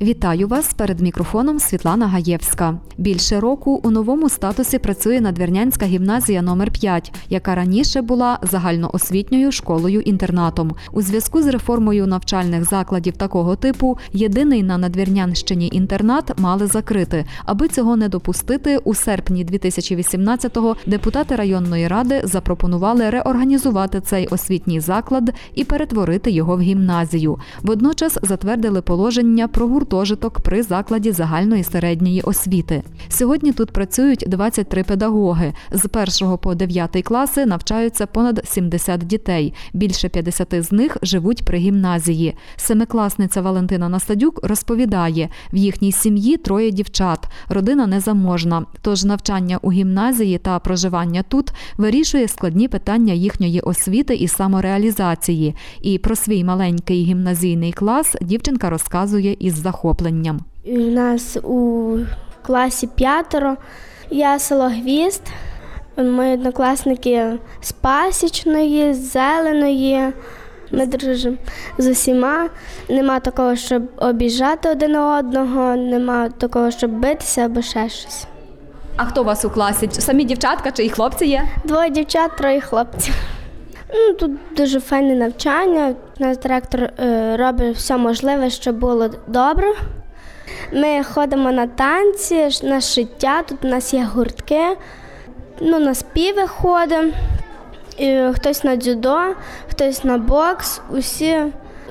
Вітаю вас перед мікрофоном Світлана Гаєвська. Більше року у новому статусі працює Надвірнянська гімназія номер 5 яка раніше була загальноосвітньою школою-інтернатом. У зв'язку з реформою навчальних закладів такого типу єдиний на Надвірнянщині інтернат мали закрити. Аби цього не допустити, у серпні 2018-го депутати районної ради запропонували реорганізувати цей освітній заклад і перетворити його в гімназію. Водночас затвердили положення про гуртожиток при закладі загальної середньої освіти. Сьогодні тут працюють 23 педагоги. З 1 по 9 класи навчаються понад 70 дітей. Більше 50 з них живуть при гімназії. Семикласниця Валентина Настадюк розповідає, в їхній сім'ї троє дівчат. Родина незаможна. Тож навчання у гімназії та проживання тут вирішує складні питання їхньої освіти і самореалізації. І про свій маленький гімназійний клас дівчинка розказує із захопленням. У нас у класі п'ятеро. Я село Гвізд. Мої однокласники з пасічної, з зеленої. Ми дружимо з усіма. Нема такого, щоб обіжати один одного, нема такого, щоб битися або ще щось. А хто у вас у класі? Самі дівчатка чи і хлопці є? Двоє дівчат, троє хлопців. Ну, тут дуже файне навчання. Наш директор е, робить все можливе, щоб було добре. Ми ходимо на танці, на шиття, тут у нас є гуртки, ну, на співи ходимо. Хтось на дзюдо, хтось на бокс. Усі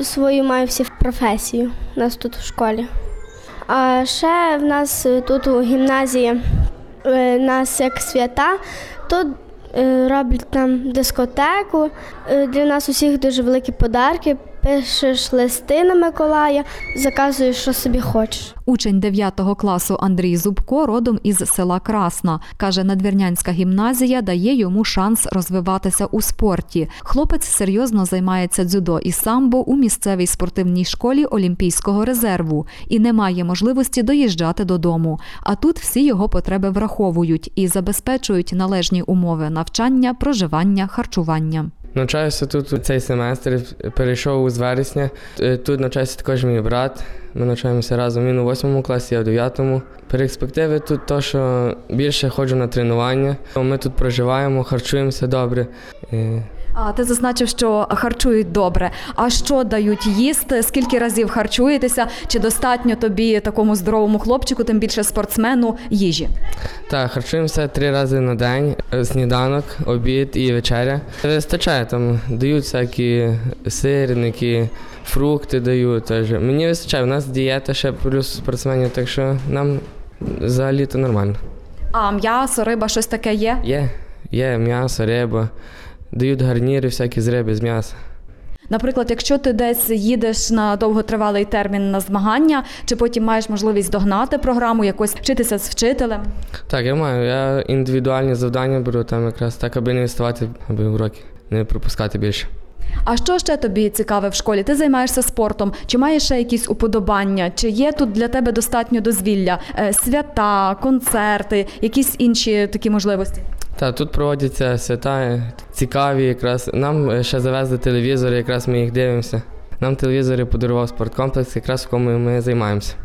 свою мають всі професію у нас тут в школі. А ще в нас тут у гімназії е, нас як свята, тут роблять нам дискотеку. Е, Для нас усіх дуже великі подарки. Пишеш листи на Миколая, заказуєш, що собі хочеш. Учень 9 класу Андрій Зубко родом із села Красна. Каже, надвірнянська гімназія дає йому шанс розвиватися у спорті. Хлопець серйозно займається дзюдо і самбо у місцевій спортивній школі Олімпійського резерву і не має можливості доїжджати додому. А тут всі його потреби враховують і забезпечують належні умови навчання, проживання, харчування. Навчаюся тут цей семестр, перейшов з вересня. Е, Тут навчається також мій брат. Ми навчаємося разом. Він у восьмому класі, я в дев'ятому. Перспективи тут то, що більше ходжу на тренування. Ми тут проживаємо, харчуємося добре. Е, А ти зазначив, що харчують добре. А що дають їсти? Скільки разів харчуєтеся? Чи достатньо тобі такому здоровому хлопчику, тим більше спортсмену, їжі? Так, харчуємося три рази на день: Е, сніданок, обід і вечеря. Вистачає там, дають всякі сирники, фрукти дають. Теж. Мені вистачає. У нас дієта ще плюс спортсменів, так що нам взагалі то нормально. А м'ясо, риба, щось таке є? Є, є м'ясо, риба. Дають гарніри всякі з риби, з м'яса. Наприклад, якщо ти десь їдеш на довготривалий термін на змагання, чи потім маєш можливість догнати програму, якось вчитися з вчителем? Так, я маю. Я індивідуальні завдання беру там якраз так, аби не відставати, аби уроки не пропускати більше. А що ще тобі цікаве в школі? Ти займаєшся спортом? Чи маєш ще якісь уподобання? Чи є тут для тебе достатньо дозвілля? Е, Свята, концерти, якісь інші такі можливості? Так, тут проводяться свята е, цікаві, якраз. Нам е, ще завезли телевізори, якраз ми їх дивимося. Нам телевізори подарував спорткомплекс, якраз в якому ми займаємося.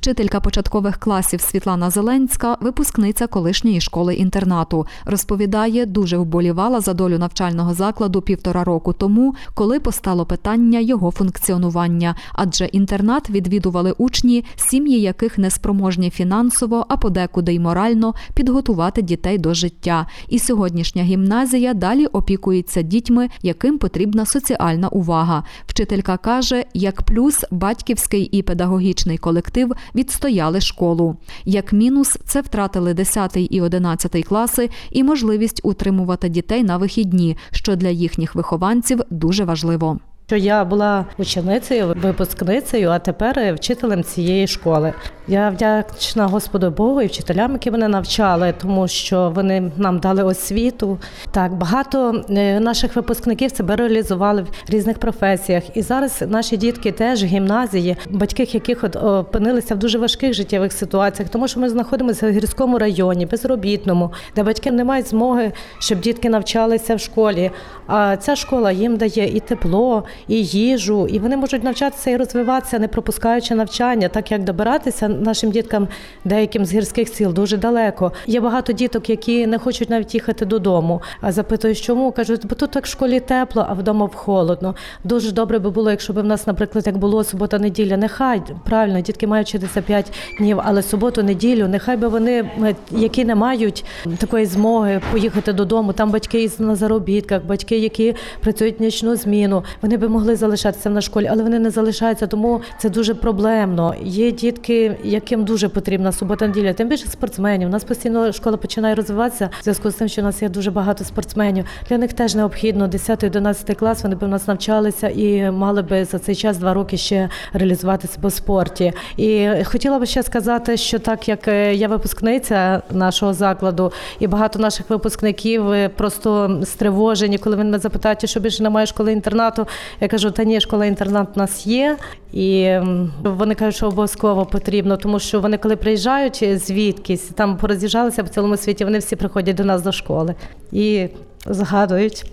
Вчителька початкових класів Світлана Зеленська, випускниця колишньої школи-інтернату, розповідає, дуже вболівала за долю навчального закладу півтора року тому, коли постало питання його функціонування, адже інтернат відвідували учні, сім'ї яких неспроможні фінансово, а подекуди й морально підготувати дітей до життя. І сьогоднішня гімназія далі опікується дітьми, яким потрібна соціальна увага. Вчителька каже, як плюс батьківський і педагогічний колектив відстояли школу. Як мінус, це втратили 10 і 11 класи і можливість утримувати дітей на вихідні, що для їхніх вихованців дуже важливо. Що я була ученицею, випускницею, а тепер вчителем цієї школи. Я вдячна Господу Богу і вчителям, які мене навчали, тому що вони нам дали освіту. Так, багато е, наших випускників себе реалізували в різних професіях. І зараз наші дітки теж гімназії, батьки яких опинилися в дуже важких життєвих ситуаціях, тому що ми знаходимося в гірському районі, безробітному, де батьки не мають змоги, щоб дітки навчалися в школі. А ця школа їм дає і тепло, і їжу, і вони можуть навчатися і розвиватися, не пропускаючи навчання, так як добиратися нашим діткам деяким з гірських сіл дуже далеко. Є багато діток, які не хочуть навіть їхати додому. А запитують, чому кажуть, бо тут так в школі тепло, а вдома в холодно. Дуже добре би було, якщо б в нас, наприклад, як було субота, неділя. Нехай правильно, дітки мають вчитися 5 днів, але суботу, неділю, нехай би вони, е, які не мають такої змоги поїхати додому. Там батьки на заробітках, батьки, які працюють нічну зміну, вони би могли залишатися на школі, але вони не залишаються, тому це дуже проблемно. Є дітки, яким дуже потрібна субота, неділя, тим більше спортсменів. У нас постійно школа починає розвиватися в зв'язку з тим, що у нас є дуже багато спортсменів. Для них теж необхідно 10-11 клас. Вони б у нас навчалися і мали би за цей час два роки ще реалізувати себе в спорті. І хотіла би ще сказати, що так як е, я випускниця нашого закладу, і багато наших випускників е, просто стривожені, коли вони мене запитають, що більше немає школи інтернату. Я кажу, та ні, школа інтернат у нас є. І вони кажуть, що обов'язково потрібно, тому що вони, коли приїжджають звідкись, там пороз'їжджалися по цілому світі, вони всі приходять до нас до школи і згадують.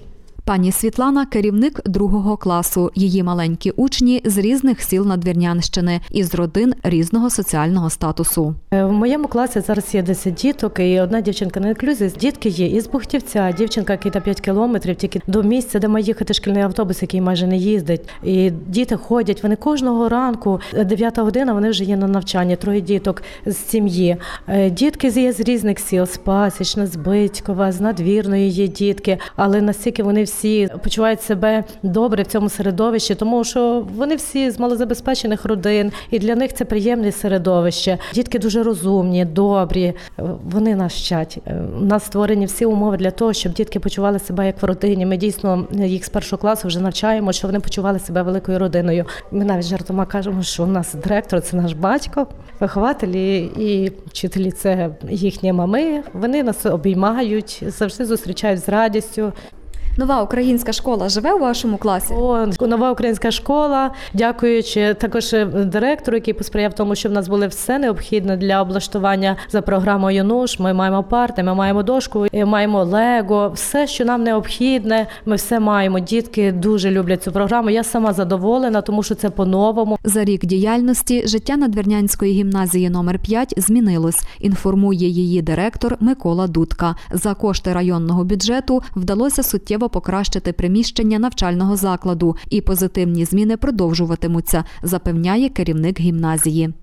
Пані Світлана керівник другого класу. Її маленькі учні з різних сіл Надвірнянщини із родин різного соціального статусу. Е, В моєму класі зараз є 10 діток, і одна дівчинка на інклюзії. Дітки є із Бухтівця, дівчинка, яка та 5 кілометрів, тільки до місця, де має їхати шкільний автобус, який майже не їздить. І діти ходять. Вони кожного ранку, 9 година, вони вже є на навчанні. Троє діток з сім'ї. Е, Дітки є з різних сіл: з Пасічна, з Битькова, з надвірної є дітки, але настільки вони всі почувають себе добре в цьому середовищі, тому що вони всі з малозабезпечених родин, і для них це приємне середовище. Дітки дуже розумні, добрі. Вони нас. Е, У нас створені всі умови для того, щоб дітки почували себе як в родині. Ми дійсно їх з першого класу вже навчаємо, щоб вони почували себе великою родиною. Ми навіть жартома кажемо, що у нас директор це наш батько, вихователі і вчителі це їхні мами. Вони нас обіймають, завжди зустрічають з радістю. Нова українська школа живе у вашому класі? О, нова українська школа, дякуючи також е, директору, який посприяв тому, що в нас було все необхідне для облаштування за програмою НУШ. Ми маємо парти, ми маємо дошку, е, маємо лего, все, що нам необхідне. Ми все маємо. Дітки дуже люблять цю програму. Я сама задоволена, тому що це по-новому. За рік діяльності життя Надвірнянської гімназії номер 5 змінилось. Інформує її директор Микола Дудка. За кошти районного бюджету вдалося суттєво покращити приміщення навчального закладу, і позитивні зміни продовжуватимуться, запевняє керівник гімназії.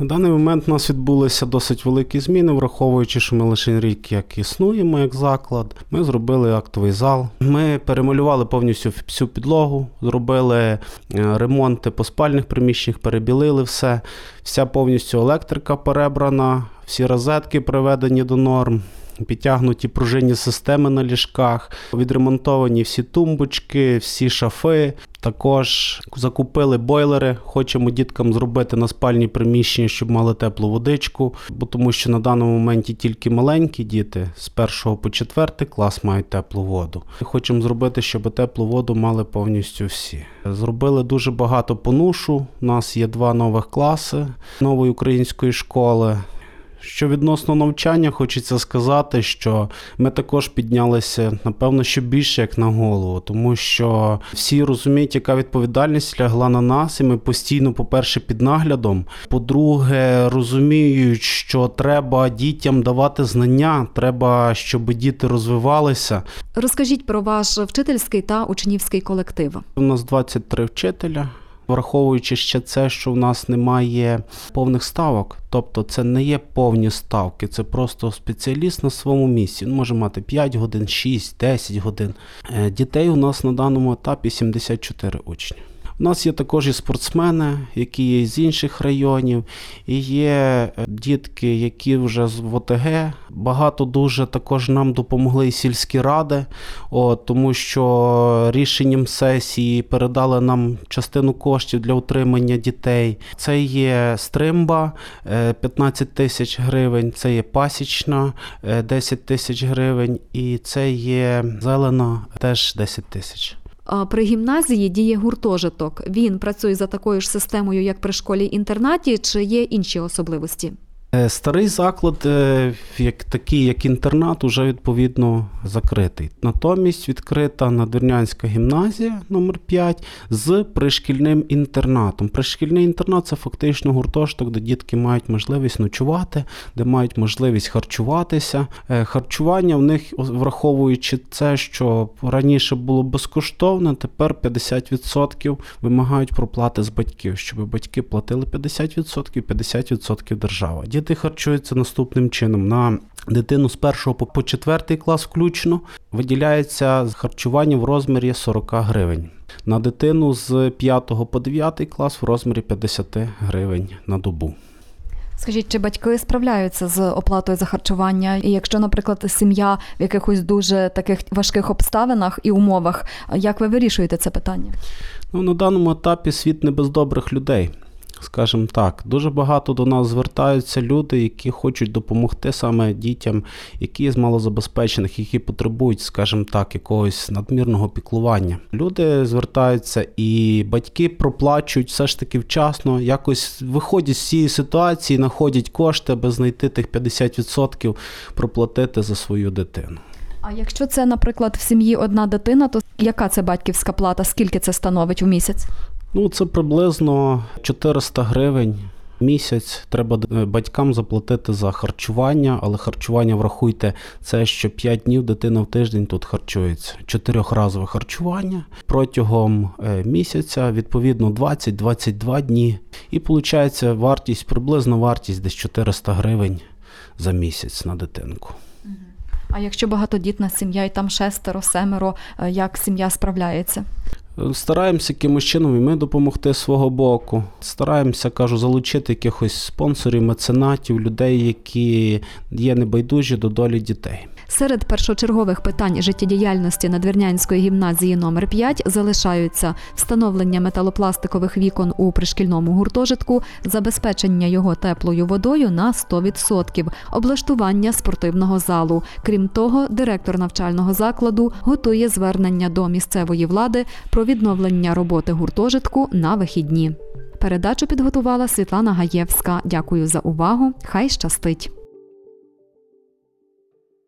На даний момент у нас відбулися досить великі зміни, враховуючи, що ми лише рік як існуємо як заклад. Ми зробили актовий зал. Ми перемалювали повністю всю підлогу, зробили е, ремонти по спальних приміщеннях, перебілили все. Вся повністю електрика перебрана, всі розетки приведені до норм. Підтягнуті пружинні системи на ліжках, відремонтовані всі тумбочки, всі шафи. Також закупили бойлери. Хочемо діткам зробити на спальні приміщення, щоб мали теплу водичку. Бо тому що на даному моменті тільки маленькі діти з першого по четвертий клас мають теплу воду. Хочемо зробити, щоб теплу воду мали повністю всі. Зробили дуже багато понушу. У нас є два нових класи нової української школи. Що відносно навчання, хочеться сказати, що ми також піднялися, напевно, що більше як на голову, тому що всі розуміють, яка відповідальність лягла на нас, і ми постійно, по-перше, під наглядом. По-друге, розуміють, що треба дітям давати знання, треба, щоб діти розвивалися. Розкажіть про ваш вчительський та учнівський колектив. У нас 23 вчителя. Враховуючи ще це, що в нас немає повних ставок, тобто це не є повні ставки, це просто спеціаліст на своєму місці. Він може мати 5 годин, 6, 10 годин. Е, Дітей у нас на даному етапі 74 учні. У нас є також і спортсмени, які є з інших районів, і є е, дітки, які вже з ВОТГ. Багато дуже також нам допомогли і сільські ради, от, тому що рішенням сесії передали нам частину коштів для утримання дітей. Це є стримба е, 15 тисяч гривень, це є пасічна е, 10 тисяч гривень, і це є зелена теж 10 тисяч. При гімназії діє гуртожиток. Він працює за такою ж системою, як при школі інтернаті, чи є інші особливості? Е, Старий заклад, е, як такий, як інтернат, уже відповідно закритий. Натомість відкрита надвірнянська гімназія номер 5 з пришкільним інтернатом. Пришкільний інтернат це фактично гуртожиток, де дітки мають можливість ночувати, де мають можливість харчуватися. Е, Харчування в них, враховуючи це, що раніше було безкоштовне, тепер 50% вимагають проплати з батьків, щоб батьки платили 50%, 50% держава. Діти харчуються наступним чином. На дитину з 1 по- по 4 клас включно виділяється харчування в розмірі 40 гривень. На дитину з 5 по 9 клас в розмірі 50 гривень на добу. Скажіть, чи батьки справляються з оплатою за харчування? І якщо, наприклад, сім'я в якихось дуже таких важких обставинах і умовах, як ви вирішуєте це питання? Ну, на даному етапі світ не без добрих людей. Скажімо так, дуже багато до нас звертаються люди, які хочуть допомогти саме дітям, які з малозабезпечених, які потребують, скажімо так, якогось надмірного піклування. Люди звертаються і батьки проплачують все ж таки вчасно, якось виходять з цієї ситуації, знаходять кошти, аби знайти тих 50% проплатити за свою дитину. А якщо це, наприклад, в сім'ї одна дитина, то яка це батьківська плата? Скільки це становить у місяць? Ну, це приблизно 400 гривень. Місяць треба е, батькам заплатити за харчування, але харчування врахуйте це, що 5 днів дитина в тиждень тут харчується. Чотирьохразове харчування протягом е, місяця, відповідно, 20-22 дні. І виходить вартість, приблизно вартість десь 400 гривень за місяць на дитинку. А якщо багатодітна сім'я і там шестеро, семеро, е, як сім'я справляється? Стараємося якимось чином і ми допомогти свого боку. Стараємося, кажу, залучити якихось спонсорів, меценатів, людей, які є небайдужі до долі дітей. Серед першочергових питань життєдіяльності Надвірнянської гімназії номер 5 залишаються встановлення металопластикових вікон у пришкільному гуртожитку, забезпечення його теплою водою на 100%, облаштування спортивного залу. Крім того, директор навчального закладу готує звернення до місцевої влади про відновлення роботи гуртожитку на вихідні. Передачу підготувала Світлана Гаєвська. Дякую за увагу. Хай щастить!